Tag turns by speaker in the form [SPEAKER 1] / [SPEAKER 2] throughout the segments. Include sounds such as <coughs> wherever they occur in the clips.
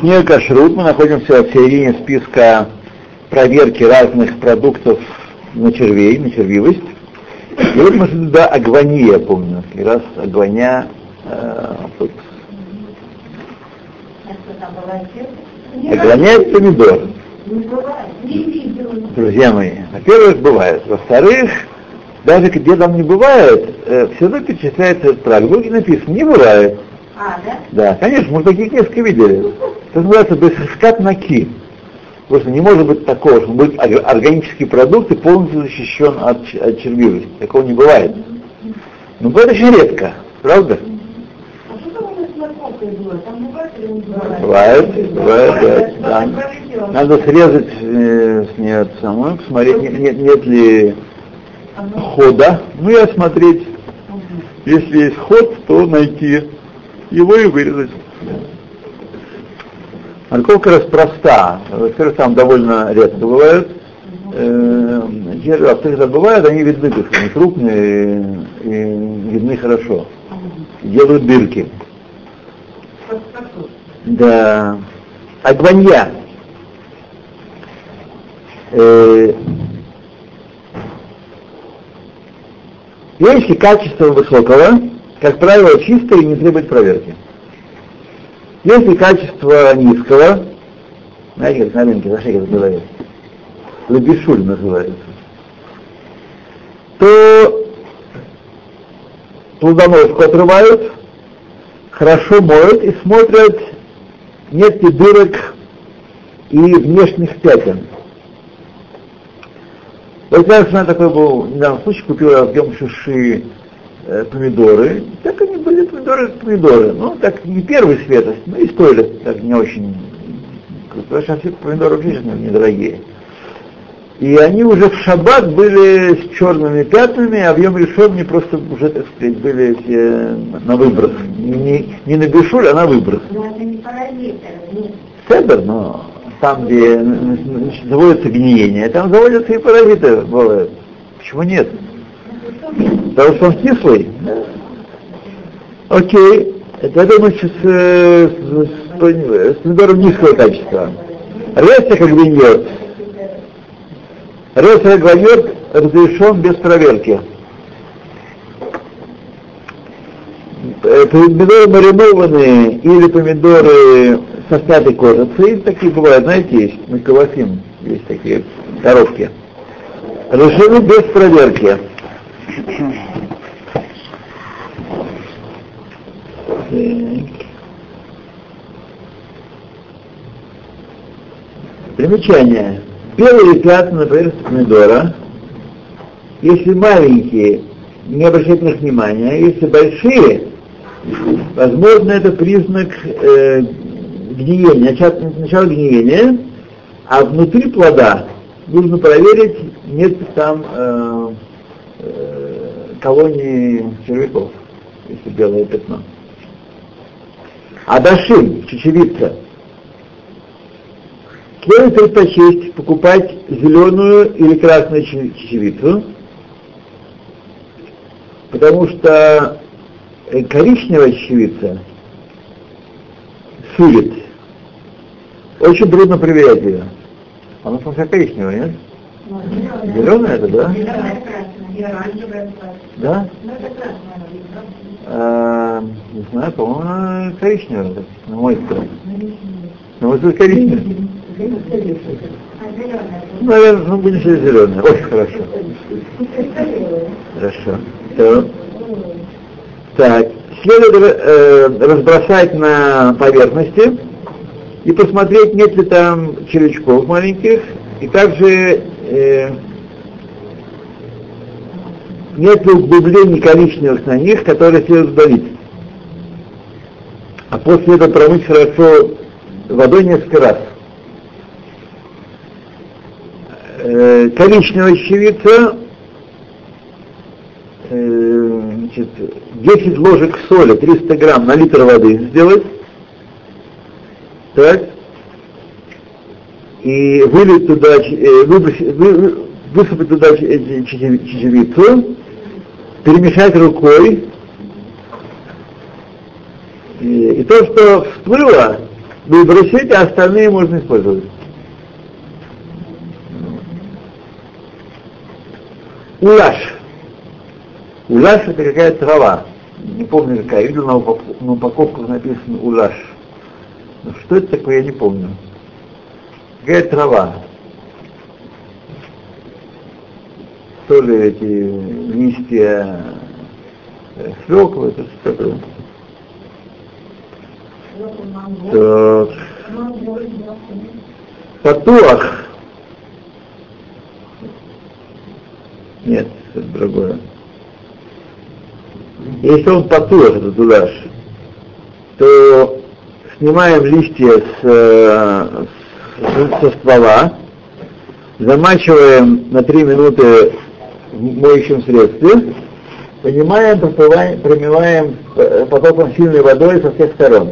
[SPEAKER 1] Книга Кашрут, мы находимся в середине списка проверки разных продуктов на червей, на червивость. И вот мы сюда агвания, помню, и раз агваня, э. Агваня это помидор. Друзья мои, во-первых, бывает. Во-вторых, даже где там не бывает, э, все равно перечисляется этот правило. В написано, не бывает. А, да? Да, конечно, мы таких несколько видели. Это называется бесхискат наки. Потому что не может быть такого, что будет органический продукт и полностью защищен от, от червивости. Такого не бывает. Но бывает очень редко, правда? Бывает, бывает, да. Надо срезать э, с нее самую, посмотреть, нет, нет, нет ли хода, ну и осмотреть. Если есть ход, то найти его и вырезать. Морковка распроста. Во-первых, там довольно редко бывают. Э, а когда бывают, они видны, они крупные и, и видны хорошо. Делают дырки. Да. Агванья. Э, если качество высокого, как правило, чистое и не требует проверки. Если качество низкого, знаете, как на рынке, как это говорят, лабишуль называется, то плодоножку отрывают, хорошо моют и смотрят, нет ли дырок и внешних пятен. Вот я знаю, такой был недавно случай, купил я в Гемшиши э, помидоры, так они были помидоры, помидоры. Ну, так не первой светость, но и стоили так не очень. Потому что все помидоры вообще недорогие. И они уже в шаббат были с черными пятнами, а в Йом Решон не просто уже, так сказать, были все на выброс. Не, не, на бешуль, а на выброс. Но это не Седер, но там, где заводится гниение, там заводятся и паразиты бывают. Почему нет? Потому что он кислый. Окей. Это сейчас э, с, с, с помидором низкого качества. Реса как виньет. Реса как виньет разрешен без проверки. Э, помидоры маринованные или помидоры со снятой кожицей, такие бывают, знаете, есть, кавасим, есть такие коробки. Разрешены без проверки. Примечание. Белые пятна на поверхности помидора, если маленькие, не обращайте на них внимания, если большие, возможно, это признак э, гниения, начало, начало гниения, а внутри плода нужно проверить, нет там э, э, колонии червяков, если белое пятно. Адашим, чечевица. Следует предпочесть покупать зеленую или красную чечевицу, потому что э, коричневая чечевица сулит. Очень трудно проверять ее. Она совсем коричневая, нет? Зеленая это, да? Да? А, не знаю, по-моему, коричневая, на мой взгляд. На мой взгляд, коричневая. Ну, наверное, ну, будем считать зеленая. Очень хорошо. Хорошо. Так, следует э, разбросать на поверхности и посмотреть, нет ли там червячков маленьких, и также э, нет углублений коричневых на них, которые следует удалить. А после этого промыть хорошо водой несколько раз. Э, коричневая щевица, э, значит, 10 ложек соли, 300 грамм на литр воды сделать. Так. И вылить туда, э, выбросить, вы, высыпать туда чечевицу, перемешать рукой, и, и то, что всплыло, выбросить, а остальные можно использовать. Улаш. Улаш это какая-то трава. Не помню какая. Видел на, упак... на упаковках написано улаш. Но что это такое, я не помню. Какая трава. То ли эти листья э, свеклы, это что такое. Так. Патуах. Нет, это другое. Если он патуах, этот удаш, то снимаем листья с, э, с, со ствола, замачиваем на 3 минуты в моющем средстве, понимаем, промываем э, потоком сильной водой со всех сторон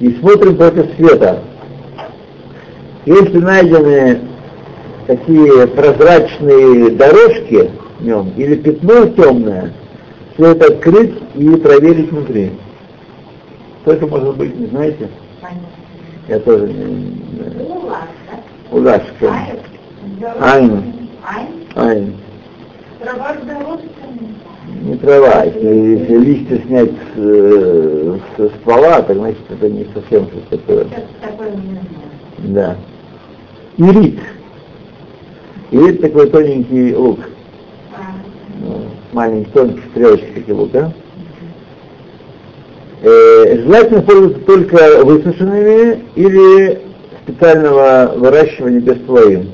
[SPEAKER 1] и смотрим против света. Если найдены такие прозрачные дорожки в нем или пятно темное, все это открыть и проверить внутри. Что это может быть, не знаете? Я тоже не... Улашка. Айн. Айн. Трава не трава. Если, листья снять э, со ствола, так значит это не совсем что-то такое. Да. Ирит. Ирит такой тоненький лук. Ну, маленький, тонкий стрелочки такие лук, да? Э, желательно пользоваться только высушенными или специального выращивания без половин.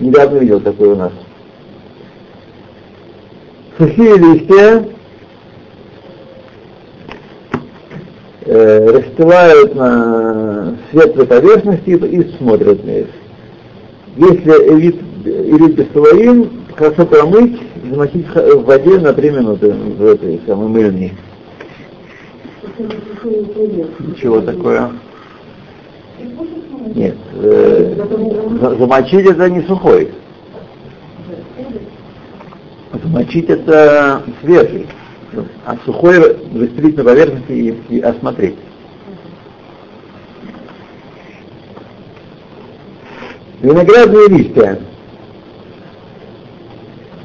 [SPEAKER 1] Недавно видел такое у нас сухие листья э, расстилают на светлой поверхности и смотрят на них. Если вид ирит беспиловин, хорошо промыть, замочить в воде на 3 минуты в этой самой мыльне. Чего такое? Нет, э, замочить это не сухой. Мочить это свежий, а сухой расстелить на поверхности и, и осмотреть. Виноградные листья.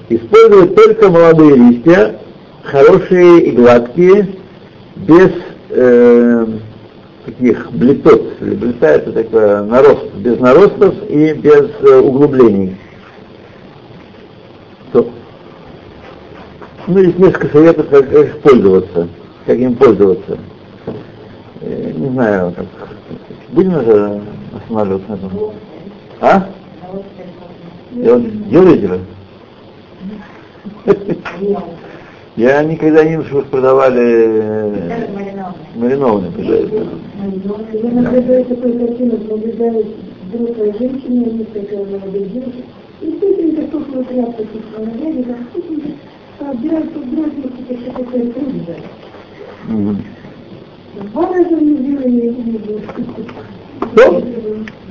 [SPEAKER 1] Используют только молодые листья, хорошие и гладкие, без э, таких блетот, или блета это такое нарост, без наростов и без э, углублений. Ну, есть несколько советов, как их пользоваться, как им пользоваться. Э, не знаю, как... Будем уже останавливаться на этом? А? Делаете ли? <laughs> <laughs> Я никогда не слышал, что продавали маринованные. Я наблюдаю такую картину, наблюдаю взрослая женщина, несколько молодых девушек, и быстренько тухлую тряпку на берег, отбирать, подбирать, если какой-то трудно. Два раза в неделю то,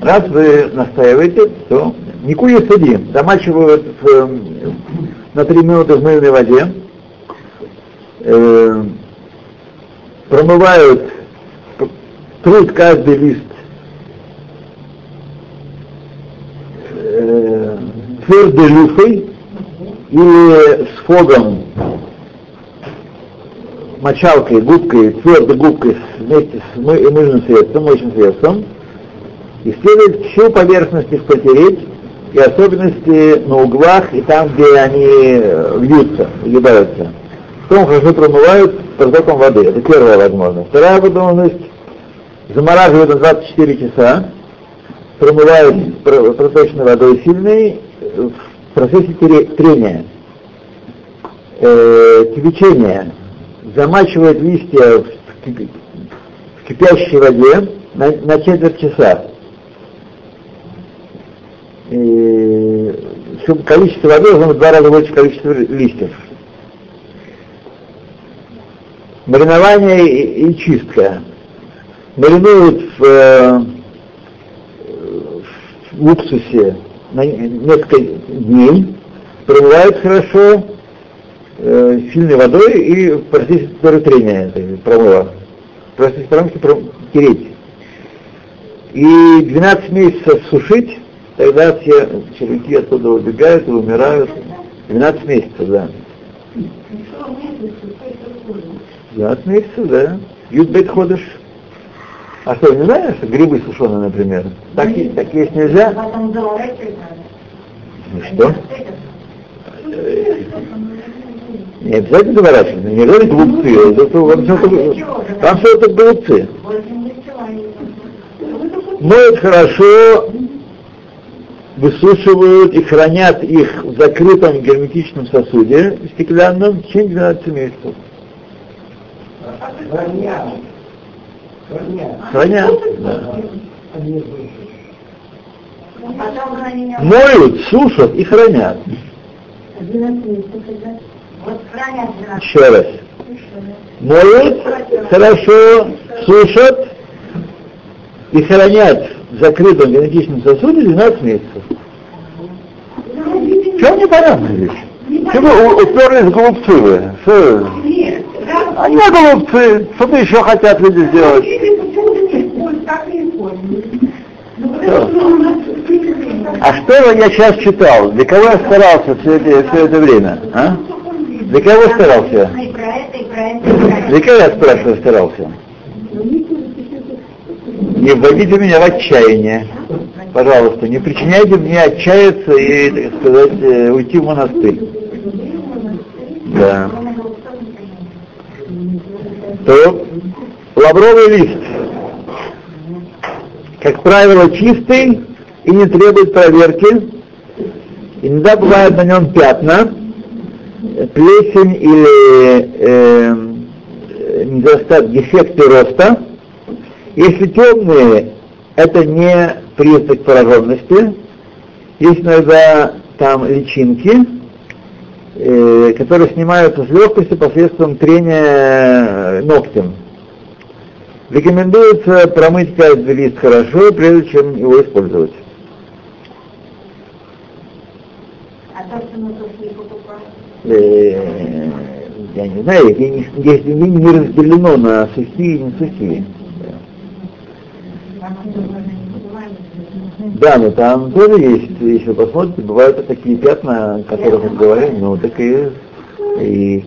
[SPEAKER 1] раз вы настаиваете, то Никуя суди замачивают в, эм, на три минуты в мыльной воде, э, промывают, труд каждый лист э, твердой люфой, или с фогом, мочалкой, губкой, твердой губкой вместе с мы, мыльным средством, моющим средством, и следует всю поверхность их протереть, и особенности на углах и там, где они вьются, выгибаются. Потом хорошо промывают протоком воды. Это первая возможность. Вторая возможность замораживают на 24 часа, промывают проточной водой сильной, процессе трения, э, кипячения, замачивает листья в кипящей воде на, на четверть часа. И, количество воды должно быть в два раза больше количества листьев. Маринование и, и чистка. Маринуют в, э, в уксусе на несколько дней, промывают хорошо э, сильной водой и процессе трения промыва. В процессе промывки тереть. И 12 месяцев сушить, тогда все червяки оттуда убегают и умирают. 12 месяцев, да. 12 месяцев, да. Ютбет ходишь. А что, не знаешь, грибы сушеные, например? Так, так есть нельзя? Ну что? Не обязательно заворачивать, не говорит глупцы, там все это глупцы. Моют хорошо, высушивают и хранят их в закрытом герметичном сосуде, стеклянном, в течение 12 месяцев. Хранят. Да. Моют, сушат и хранят. Еще раз. Моют, хорошо, сушат и хранят в закрытом генетичном сосуде 12 месяцев. Чего непонятно здесь? Чего вы уперлись в голубцы вы? Что? Они не голубцы. Что-то еще хотят люди сделать. Что? А что я сейчас читал? Для кого я старался все это, все это время? А? Для кого я старался? Для кого я спрашиваю старался? Не вводите меня в отчаяние. Пожалуйста, не причиняйте мне отчаяться и, так сказать, э, уйти в монастырь. Да. То лавровый лист, как правило, чистый и не требует проверки. Иногда бывают на нем пятна, плесень или э, недостаток, дефекты роста. Если темные, это не признак пораженности. Есть иногда там личинки, э, которые снимаются с легкостью посредством трения ногтем. Рекомендуется промыть каждый лист хорошо, прежде чем его использовать. Э, я не знаю, если не разделено на сухие и не сухие. Да, но там тоже есть, если вы посмотрите, бывают такие пятна, о которых мы говорим, ну так и, и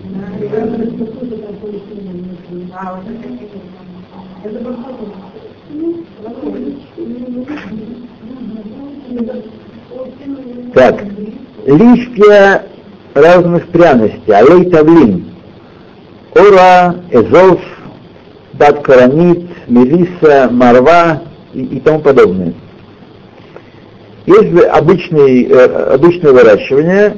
[SPEAKER 1] так, листья разных пряностей, алей тавлин, ора, эзов, дат карамит, мелиса, марва и, и тому подобное. Если обычный, э, обычное выращивание,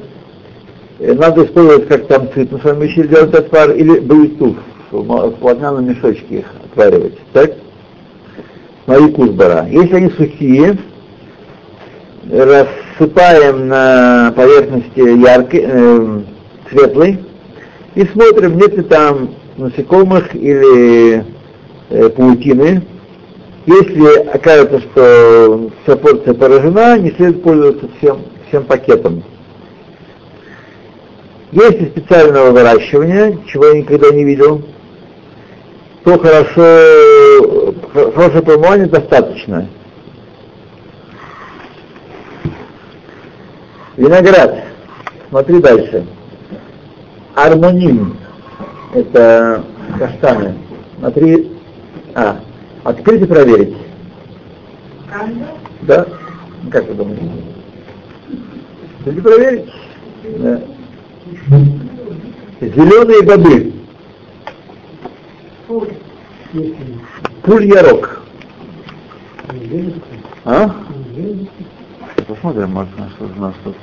[SPEAKER 1] э, надо использовать как там цвет, мы с вами учили делать отвар, или баютуф, в плотняном мешочке их отваривать, так? Смотри кузбара. Если они сухие, рассыпаем на поверхности яркой, э, светлой и смотрим, нет ли там насекомых или э, паутины. Если окажется, что вся порция поражена, не следует пользоваться всем, всем пакетом. Если специального выращивания, чего я никогда не видел, то хорошо, хорошее промывание достаточно. Виноград. Смотри дальше. Армоним. Это каштаны. Смотри. А, открыть и проверить. Да? Как вы думаете? Хотите проверить? Да. Зеленые бобы. Пуль ярок. А? Посмотрим, может, на что у нас тут.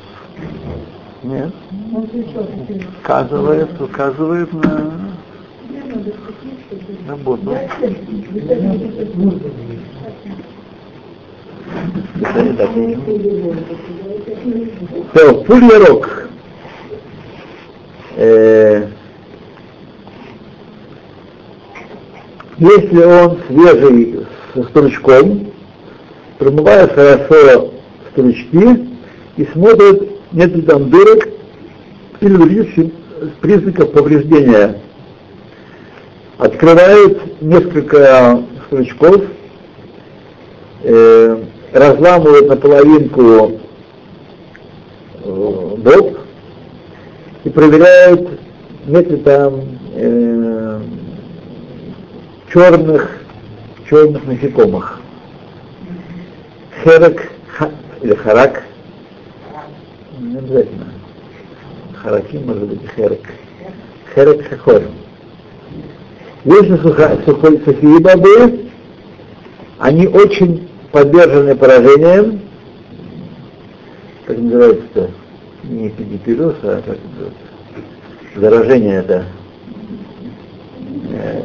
[SPEAKER 1] Нет. Указывает, указывает на работу. То, пуль ярок. Э, если он свежий со стручком, промывает хорошо стручки и смотрит, нет ли там дырок или других признаков повреждения. Открывает несколько стручков, э, разламывают на половинку э, боб и проверяют, нет ли там э, черных, черных насекомых. Херек ха, или харак, не обязательно. Хараким может быть херек. Херек хахор. Если сухие бобы, они очень подвержены поражениям, как называется, не педипироз, а как называется, заражение это. Э,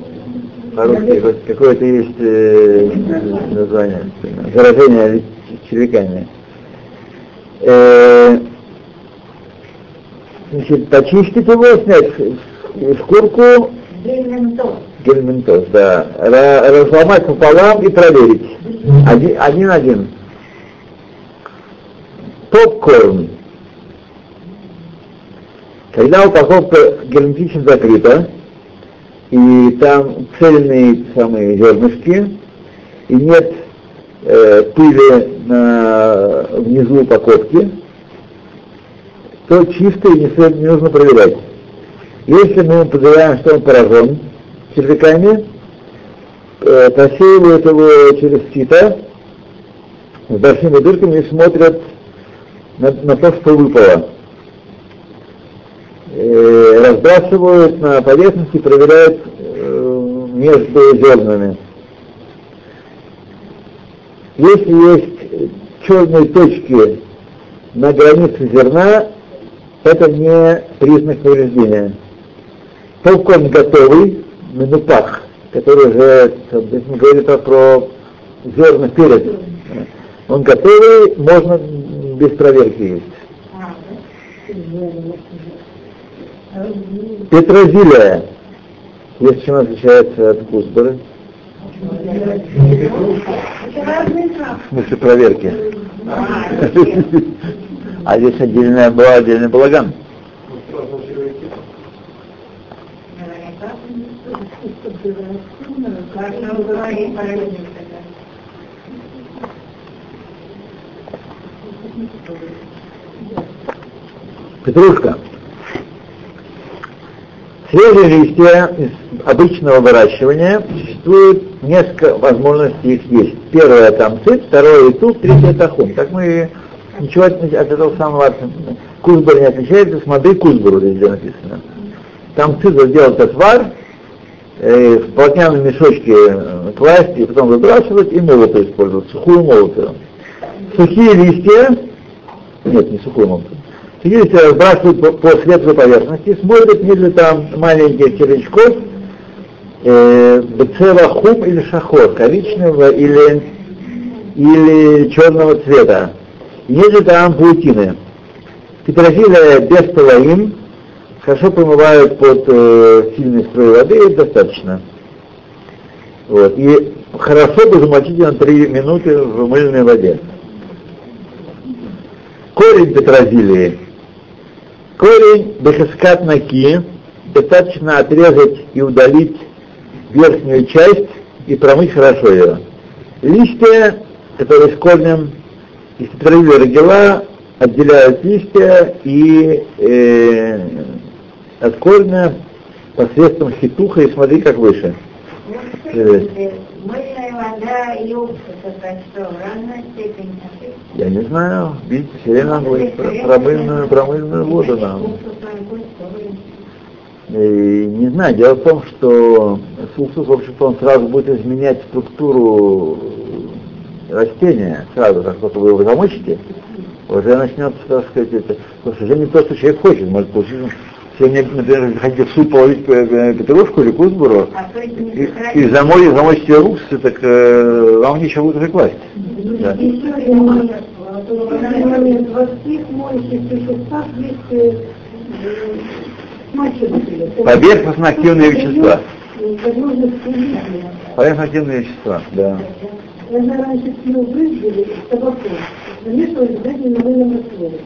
[SPEAKER 1] по-русски какое-то есть э, название, заражение червяками. Э, значит, почистить его, снять шкурку, гельминтоз, да, разломать пополам и проверить. Один, один один. Попкорн. Когда упаковка герметично закрыта, и там цельные самые зернышки, и нет э, пыли на, внизу упаковки, то чистый не, не нужно проверять. Если мы подозреваем, что он поражен червяками, э, просеивают его через сито с большими дырками и смотрят на, на то, что выпало. Э, разбрасывают на поверхности, проверяют э, между зернами. Если есть черные точки на границе зерна, это не признак повреждения. Попкорн готовый, минупах, который уже, мы говорим про зерна перед. Он готовый, можно без проверки есть. Петрозилия. Есть чем отличается от кузбары? В смысле проверки. <laughs> А здесь отдельная была отдельный балаган. Петрушка. Свежие листья из обычного выращивания существует несколько возможностей их есть. Первое там цит, второе тут, третье тахун. Так мы ничего от, от этого самого кузбара не отличается, смотри кузбару везде написано. Там цит сделать отвар, э, в полотняном мешочке э, класть и потом выбрасывать и молотую использовать, сухую молотую. Сухие листья, нет, не сухую молотую, сухие листья разбрасывают по, по светлой поверхности, смотрят, нет ли там маленьких червячков, э, хум или шахор, коричневого или, или черного цвета. Нет ли там паутины. Петрозилия без половин, хорошо промывают под э, сильной струей воды, и достаточно. Вот. И хорошо бы замочить на 3 минуты в мыльной воде. Корень петрозилии. Корень бехескат наки, достаточно отрезать и удалить верхнюю часть и промыть хорошо ее. Листья, которые с корнем из петрозилии отделяют листья и э, от корня посредством хитуха и смотри, как выше.
[SPEAKER 2] Мыльная вода и уксус, что, разная степень
[SPEAKER 1] Я не знаю, видите, все время надо говорить про промыльную, промыльную воду нам. И, не знаю, дело в том, что уксус, в общем-то, он сразу будет изменять структуру растения, сразу, как только вы его замочите, уже начнется, так сказать, это, потому что уже не то, что человек хочет, может получить если мне, например, хотите в суп половить петрушку или кузбуру, а, и, и замой, замочите ее уксусы, так э, вам нечего будет уже класть. Да. Поверхностно активные вещества. Поверхностно активные вещества, да.
[SPEAKER 3] Когда раньше пил брызгали табаком, замешивали обязательно на мыльном растворе.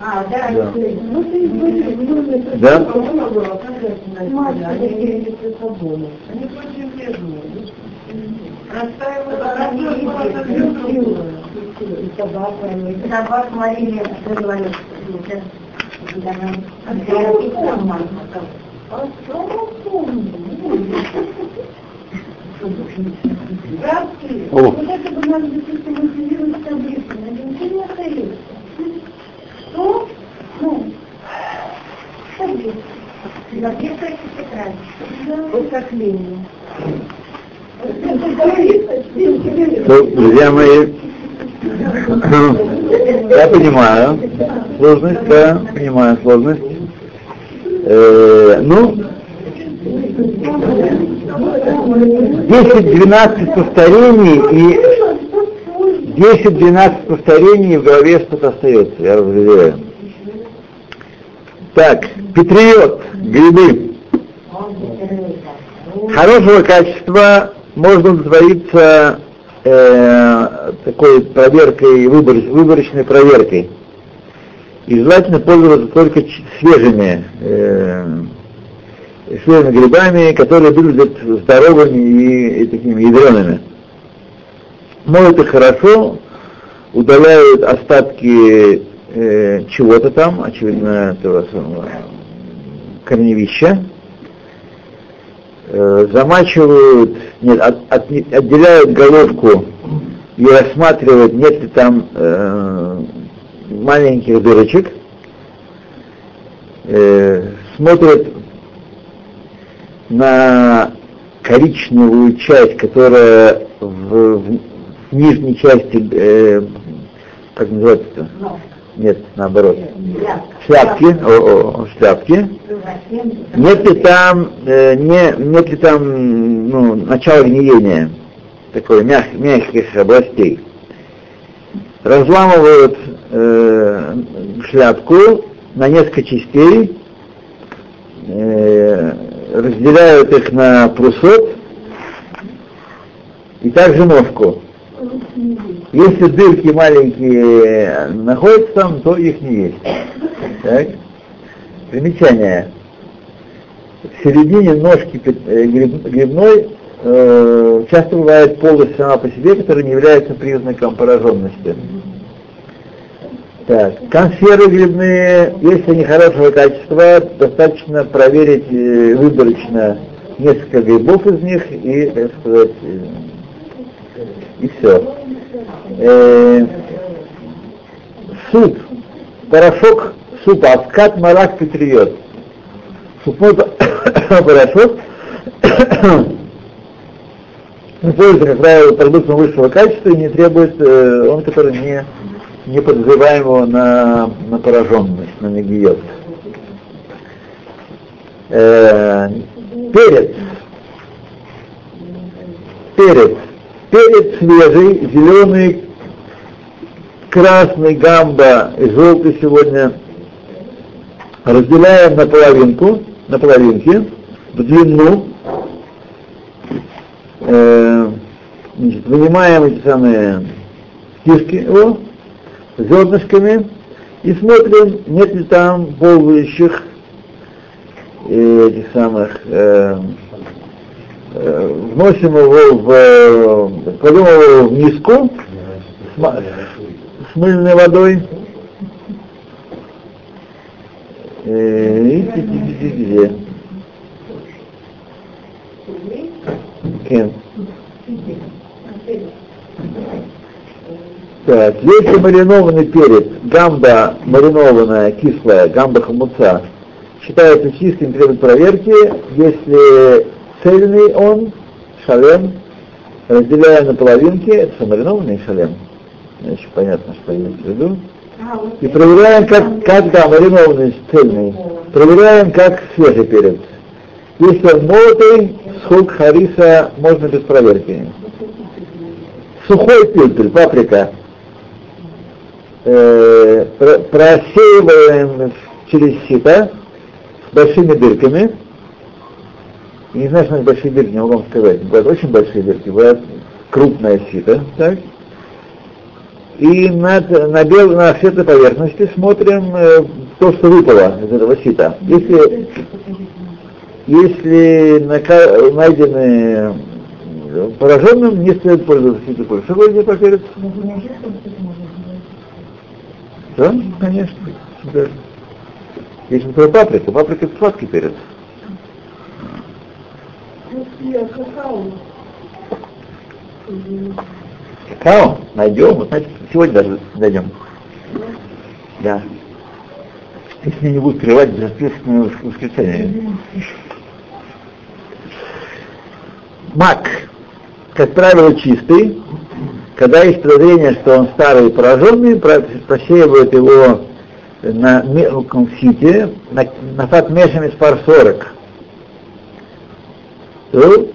[SPEAKER 2] А, да,
[SPEAKER 1] Да.
[SPEAKER 2] ну ты говоришь,
[SPEAKER 1] Да?
[SPEAKER 2] Они очень бедные. Собак Мария говорит,
[SPEAKER 1] О.
[SPEAKER 2] Вот это бы надо допустим, мотивировать таблицу. На не остается. Что? Ну, таблица. Таблица и тетрадь. Вот как Ленин.
[SPEAKER 1] Ну, друзья мои, я понимаю сложность, да, понимаю сложность. Э, ну, 10-12 повторений и 10-12 повторений в голове что-то остается, я разделяю. Так, петриот, грибы. Хорошего качества можно удовлетвориться э, такой проверкой, выбор, выборочной проверкой. И желательно пользоваться только свежими, э, свежими грибами, которые выглядят здоровыми и, и такими ядреными. Моют их хорошо, удаляют остатки э, чего-то там, очевидно, этого самого корневища, э, замачивают, нет, от- от- отделяют головку и рассматривают, нет ли там э, маленьких дырочек, э, смотрят на коричневую часть, которая в, в нижней части, э, как называется-то? Нет, наоборот. Шляпки, о, о, шляпки. Нет ли там, э, не, нет ли там ну, начала гниения, такой мяг, мягких областей. Разламывают э, шляпку на несколько частей, э, разделяют их на прусот и также ножку. Если дырки маленькие находятся там, то их не есть. Так. Примечание. В середине ножки э, гриб- грибной э, часто бывает полость сама по себе, которая не является признаком пораженности. Так, консервы грибные, если они хорошего качества, достаточно проверить э, выборочно несколько грибов из них и, так сказать, э, и все. Э, суп, порошок супа, откат марак патриот. Супной по- <coughs> порошок <coughs> используется, как правило, продуктом высшего качества и не требует, э, он, который не, не подозреваем его на, на пораженность, на негиот. Э, перец. Перец. Перец свежий, зеленый, красный, гамба и желтый сегодня разделяем на половинку, на половинки, в длину, Э, значит, вынимаем эти самые кишки его зернышками и смотрим, нет ли там ползающих э, этих самых, э, вносим его в, э, кладем его в миску с, с мыльной водой, Э, и. Так, если маринованный перец, гамба маринованная, кислая, гамба хомуца, считается чистым, требует проверки, если цельный он, шалем, разделяем на половинки, это что, маринованный шалем? Очень понятно, что имеется в виду. И проверяем, как, как да, маринованный цельный, проверяем, как свежий перец. Если он молотый, схук хариса можно без проверки. Сухой пюльпель, паприка, э, про- просеиваем через сито с большими дырками. Я не знаю, что значит большие дырки, не могу вам сказать. Бывают очень большие дырки, бывает крупное сито, так? и над, на, бел, на светлой поверхности смотрим э, то, что выпало из этого сита. Если, если найдены пораженным, не следует пользоваться ситикой. Что говорите про перец? Да, конечно. Да. Есть, например, паприка. Паприка это сладкий перец. Какао. Какао? Найдем. Вот, знаете, сегодня даже найдем. Да. Если не будут скрывать безответственное воскресенье. Мак, как правило, чистый. Когда есть подозрение, что он старый и пораженный, просеивают его на мелком сите, на, на фат мешами с пар 40. То,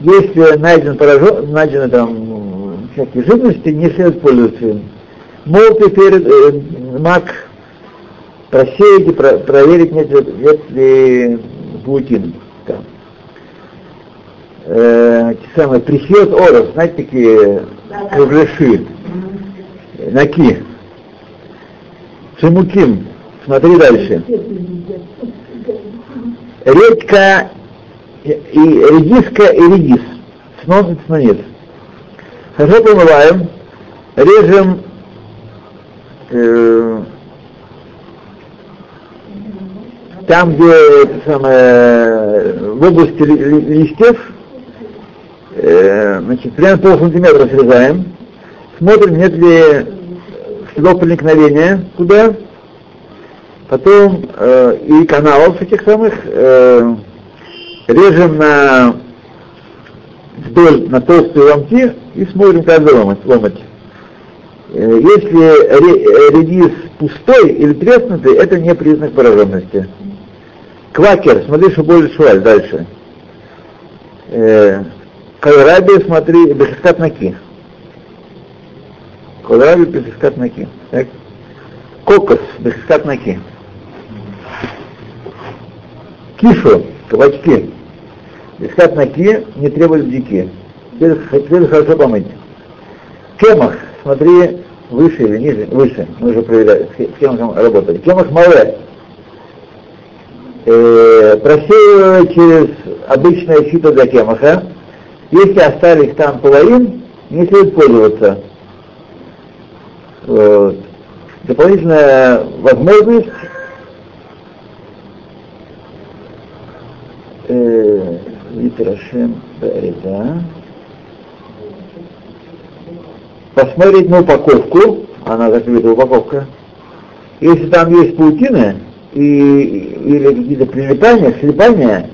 [SPEAKER 1] если найден поражен, найдены там всякие жидкости, не следует пользоваться им. Молотый перед э, мак просеять и про, проверить, нет, нет ли паутин. Там. Э, те самые прихет орос, знаете, такие кругляши, наки. Шимуким. Смотри дальше. Редька и редиска и редис. Снос и снонит. Хорошо помываем, режем э, там, где самое, в области листьев, э, значит, примерно пол сантиметра срезаем, смотрим, нет ли следов проникновения туда, потом э, и каналов этих самых э, режем на вдоль, на толстые ломти и смотрим, как ломать. ломать. Э, если редис пустой или треснутый, это не признак пораженности. Квакер, смотри, что более шуаль, дальше. Э, Кайраби, смотри, бешескат наки. Кайраби, бешескат наки. Так. Кокос, бешескат наки. Кишу, кабачки. Бешескат наки не требуют бдики. Теперь хорошо помыть. Кемах, смотри, выше или ниже, выше, мы уже проверяли, с кемахом работали. Кемах мале, э, просеиваю через обычное щито для кемаха. Если остались там половин, не следует пользоваться. Вот. Дополнительная возможность э, Витрашем да. Посмотреть на упаковку, она закрыта упаковка. Если там есть паутина, и, или какие-то прилипания, слипания,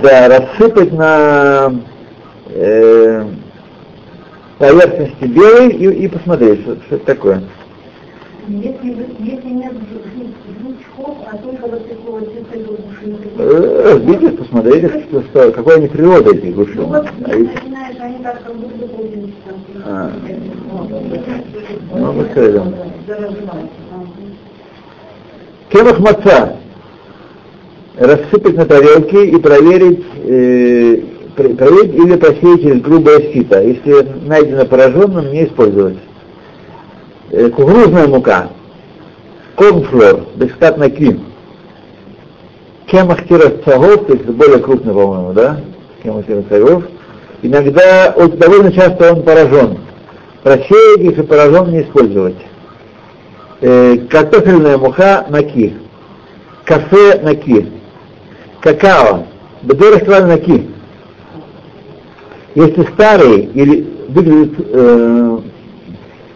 [SPEAKER 1] да, рассыпать на э, поверхности белой и, и посмотреть, что, что это такое. Если, если нет а э, Разбите, посмотрите, что, что, какой они природа этих гушин. Ну, а будто а. Ну, мы скажем. Кемах маца. Рассыпать на тарелке и проверить, э, проверить или просеять через грубое сито. Если найдено пораженным, не использовать. Э, кукурузная мука. Корнфлор, бескат наки. Кемах тирасцагов, то есть более крупный, по-моему, да? Кемах тирасцагов. Иногда, вот, довольно часто он поражен. Просеять, если поражен, не использовать э, картофельная мука наки, кафе наки, какао, бедерах наки. Если старый или выглядит, э,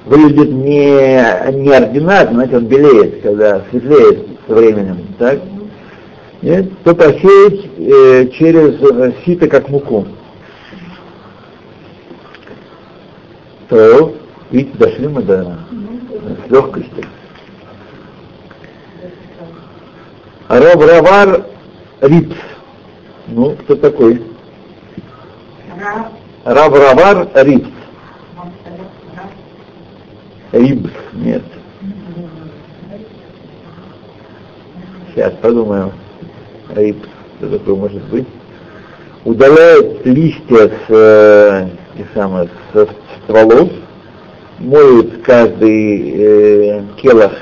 [SPEAKER 1] выглядит не, неординарно, знаете, он белеет, когда светлеет со временем, так? Нет? то посеять э, через э, сито как муку. То, видите, дошли мы до с легкостью. Равравар Рипс. Ну, кто такой? Равравар Рипс. Рибс, нет. Сейчас подумаем. Рипс, что такое может быть? Удаляет листья с, э, самых, с стволов, моют каждый э, келах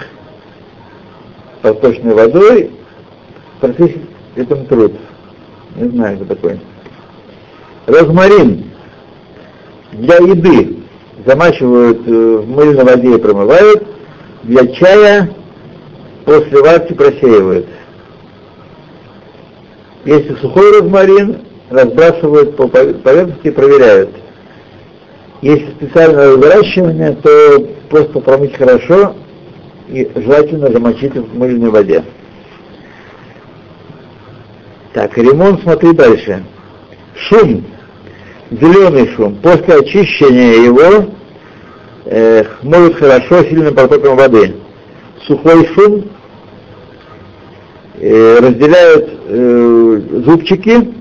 [SPEAKER 1] подточной водой, процессе этом труд. Не знаю, что такое. Розмарин для еды замачивают э, в мыльной воде и промывают, для чая после варки просеивают. Если сухой розмарин, разбрасывают по поверхности и проверяют. Если специальное выращивание, то просто промыть хорошо и желательно замочить в мыльной воде. Так, ремонт, смотри дальше. Шум, зеленый шум, после очищения его э, моют хорошо сильным потоком воды. Сухой шум э, разделяют э, зубчики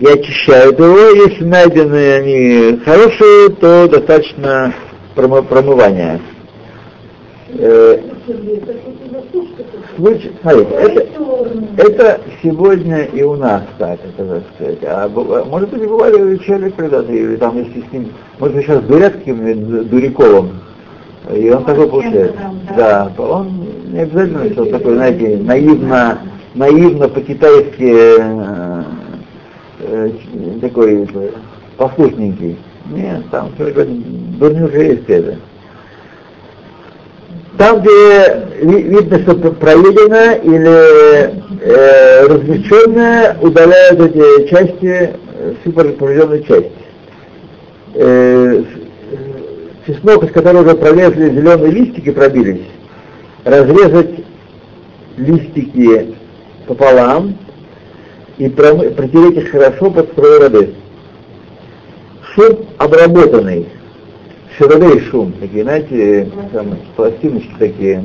[SPEAKER 1] и очищают его. Если найдены они хорошие, то достаточно промывания. Э, случай, смотрите, это, это сегодня и у нас так, это, так сказать. А, может быть, бывали человек когда-то, или там, если с ним, может быть, сейчас говорят каким-нибудь Дуриковым, и он такой получается. Да, он не обязательно что такой, знаете, наивно, наивно по-китайски э, э, такой э, послушненький. Нет, там все дурнюха есть это. Там, где видно, что проедено или э, размещенное, удаляют эти части, всю поврежденную часть. Э, чеснок, из которого уже пролезли зеленые листики, пробились, разрезать листики пополам и протереть их хорошо под струей воды. Шум обработанный, шевелей шум, такие, знаете, там, пластиночки такие,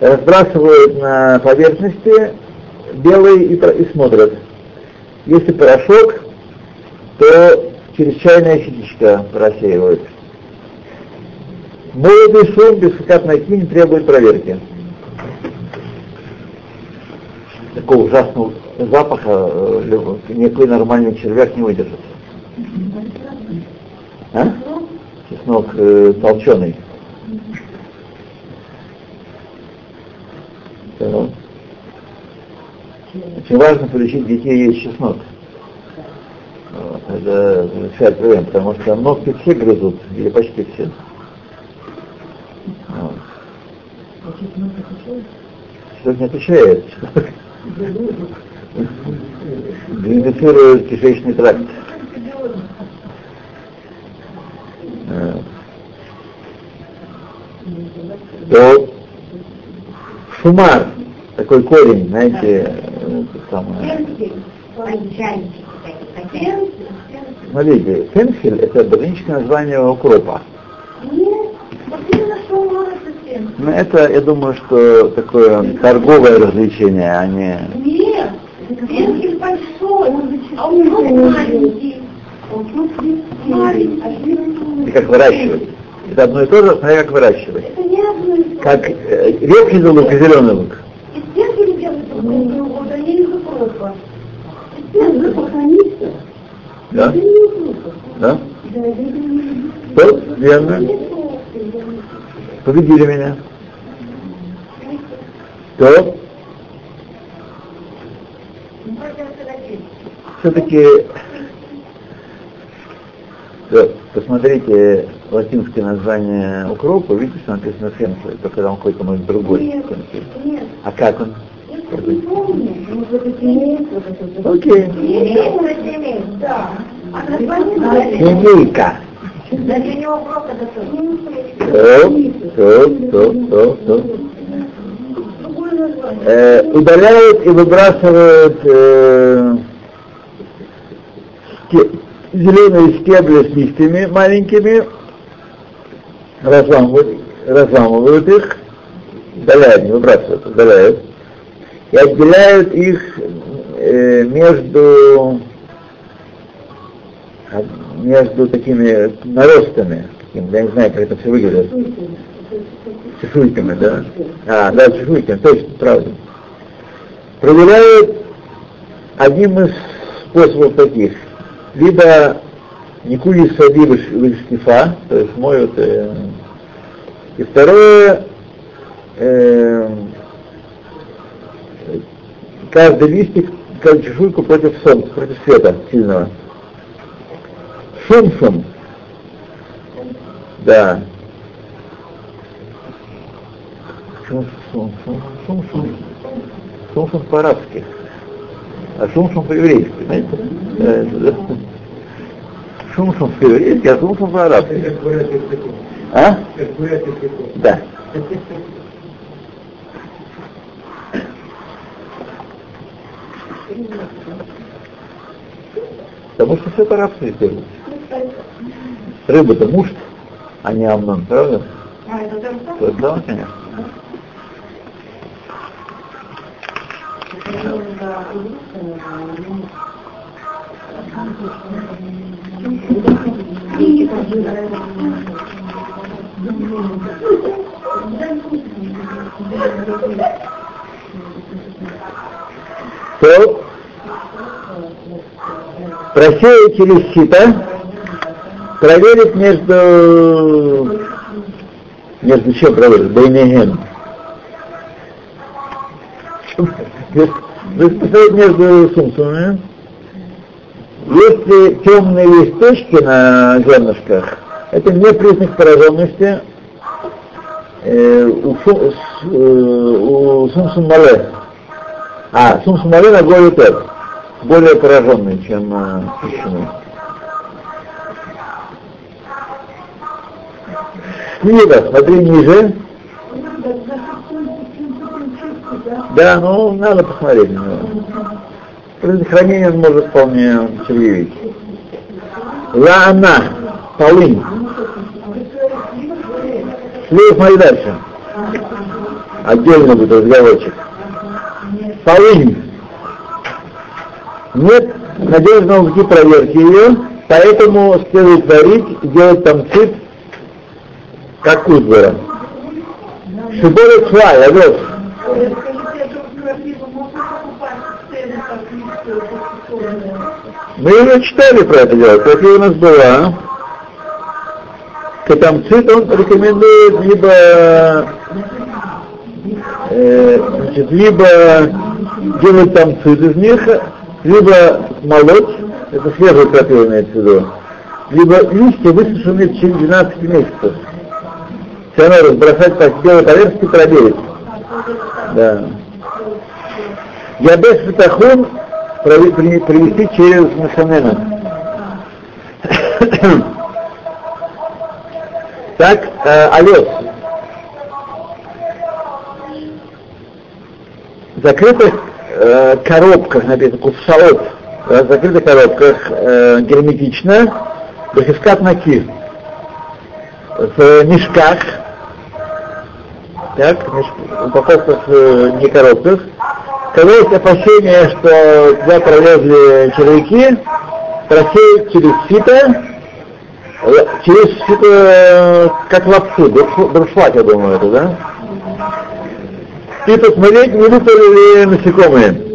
[SPEAKER 1] разбрасывают на поверхности белые и, и смотрят. Если порошок, то через чайное ситечко просеивают. Молотый шум без скатной не требует проверки. Такого ужасного запаха э, никакой нормальный червяк не выдержит. А? Чеснок э, толченый. Да. Очень важно полечить детей есть чеснок. Вот, это решает проблем, потому что ногти все грызут, или почти все. Вот. Чеснок не отвечает. <laughs> Дезинфицирует кишечный тракт. То шумар, такой корень, знаете, самое. Смотрите, фенхель это ботаническое название укропа. Ну, это, я думаю, что такое торговое развлечение, а не...
[SPEAKER 2] Нет, фенхель большой, а он маленький.
[SPEAKER 1] И как выращивать. Это одно и то же, смотря как выращивать.
[SPEAKER 2] Это не одно и то же.
[SPEAKER 1] Как э, редкий лук и зеленый лук.
[SPEAKER 2] Фенхеля сохранится.
[SPEAKER 1] Да? Да? Что? Верно. Победили меня. Что? Все-таки посмотрите латинское название укропа, видите, что написано фенхель, только там какой-то может другой
[SPEAKER 2] Нет, нет.
[SPEAKER 1] А как он?
[SPEAKER 2] Я не помню.
[SPEAKER 1] Окей.
[SPEAKER 2] А
[SPEAKER 1] стоп, стоп. Э, удаляют и выбрасывают э, зеленые стебли с листьями маленькими, разламывают, разламывают их, удаляют, не выбрасывают, удаляют, и отделяют их э, между а, между такими наростами, таким, я не знаю, как это все выглядит. Чешуйками, да? А, да, чешуйками, точно, правда. Проверяют одним из способов таких. Либо Никуи сади вильштифа, то есть моют. Э, и второе, э, каждый листик, каждую чешуйку против солнца, против света сильного. Шум-шум. Да. Шум-шум? Шум-шум. По-арабски. А шум-шум по-еврейски, знаете? Шум-шум по-еврейски, а шум-шум по-арабски. А? Да. Потому что все по-арабски делают. Рыба-то муж, а не Амнон, правда?
[SPEAKER 2] А, это тоже
[SPEAKER 1] Да, конечно. То просеять через сито, проверить между между чем проверить? Бейнеген. Поставить между сумсумами. Если темные листочки на зернышках, это не признак пораженности э, у, су, с, э, у сумсум мале. А, сумсум мале на более тет, более пораженный, чем э. Слива, смотри ниже. Да, ну надо посмотреть на него. Предохранение он может вполне предъявить. Лаана, полынь. Слив, смотри дальше. Отдельно будет разговорчик. Полынь. Нет надежного пути проверки ее, поэтому следует варить и делать там цит, как кузбера. Шиборет швай, овес. Мы уже читали про это дело, как у нас была. Катамцит он рекомендует либо, э, значит, либо делать тамцит из них, либо молоть, это свежую крапиву имеется в виду, либо листья, высушенные в течение 12 месяцев. Все равно разбросать по белой поверхности проверить. Да. Ябеш Фитахун привести через Машанена. Так, э, овес. В закрытых э, коробках, написано, кусаот, в закрытых коробках э, герметично, бахискат наки. В мешках, так, упаковках, э, не коробках, когда есть опасение, что туда пролезли червяки, просеять через сито, через сито, как лапшу, дуршлаг, я думаю, это, да? И посмотреть, не выпали ли насекомые.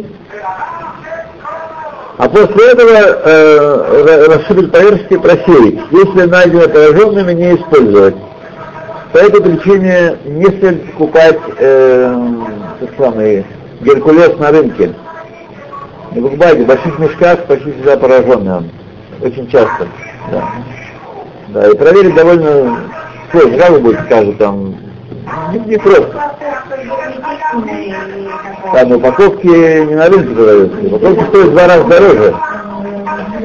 [SPEAKER 1] А после этого э, рассыпать поверхности просеять. Если найдено пораженными, не использовать. По этой причине не следует покупать э, самые Геркулес на рынке. Не покупайте, в больших мешках почти всегда пораженный он. Очень часто. Да. Да, и проверить довольно сложно. Как вы будете скажут там, не, не просто. Но упаковки не на рынке продаются. Упаковки стоят в два раза дороже.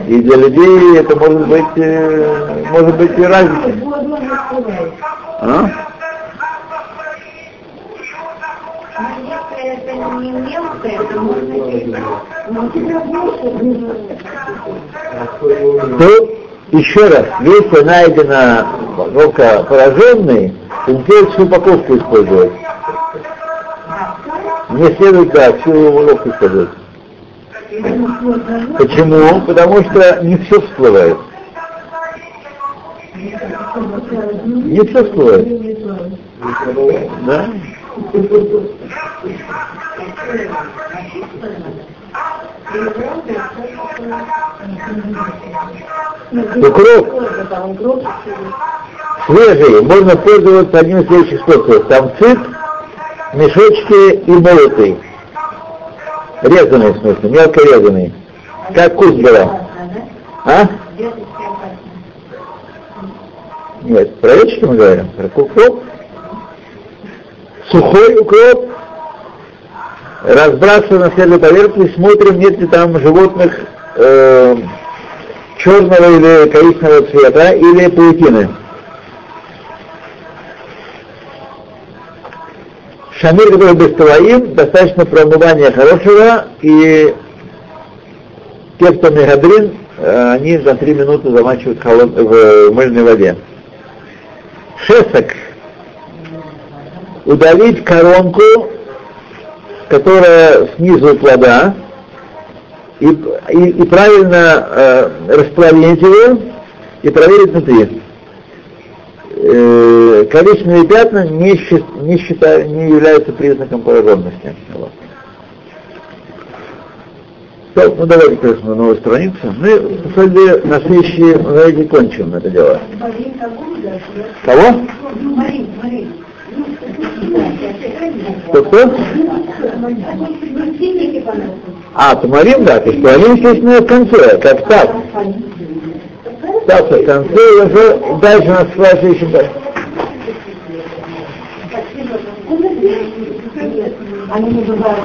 [SPEAKER 1] И для людей это может быть, э, может быть и разница. А?
[SPEAKER 2] это
[SPEAKER 1] еще раз, если найдено только пораженный, то не следует всю упаковку использовать. Не следует, да, всю упаковку использовать. Почему? Потому что не все всплывает. Не все всплывает. Да? Укроп свежий можно пользоваться одним из следующих способов. Там цит, мешочки и молотый. Резанный, в смысле, мелко резанный. Как куст была. А? Нет, про речки мы говорим, про укроп. Сухой укроп, разбрасываем на светлой поверхности, смотрим, нет ли там животных э, черного или коричневого цвета, или паутины. Шамир, который без твоим, достаточно промывания хорошего, и кептон и гадрин, они за три минуты замачивают холод... в мыльной воде. Шесок. Удалить коронку, которая снизу плода, и, и, и правильно э, расплавить его и проверить внутри. Э, количественные пятна не, счит, не, считаю, не являются признаком пораженности. Вот. Так, ну давайте, конечно, на новую страницу. Мы, на самом деле, на следующие занятии кончим это дело. Кого? Кто-кто? А, Тумарим, да, то есть Тумарим, естественно, в конце, как так. Так, в конце, уже дальше нас следующий дальше. Они не бывают.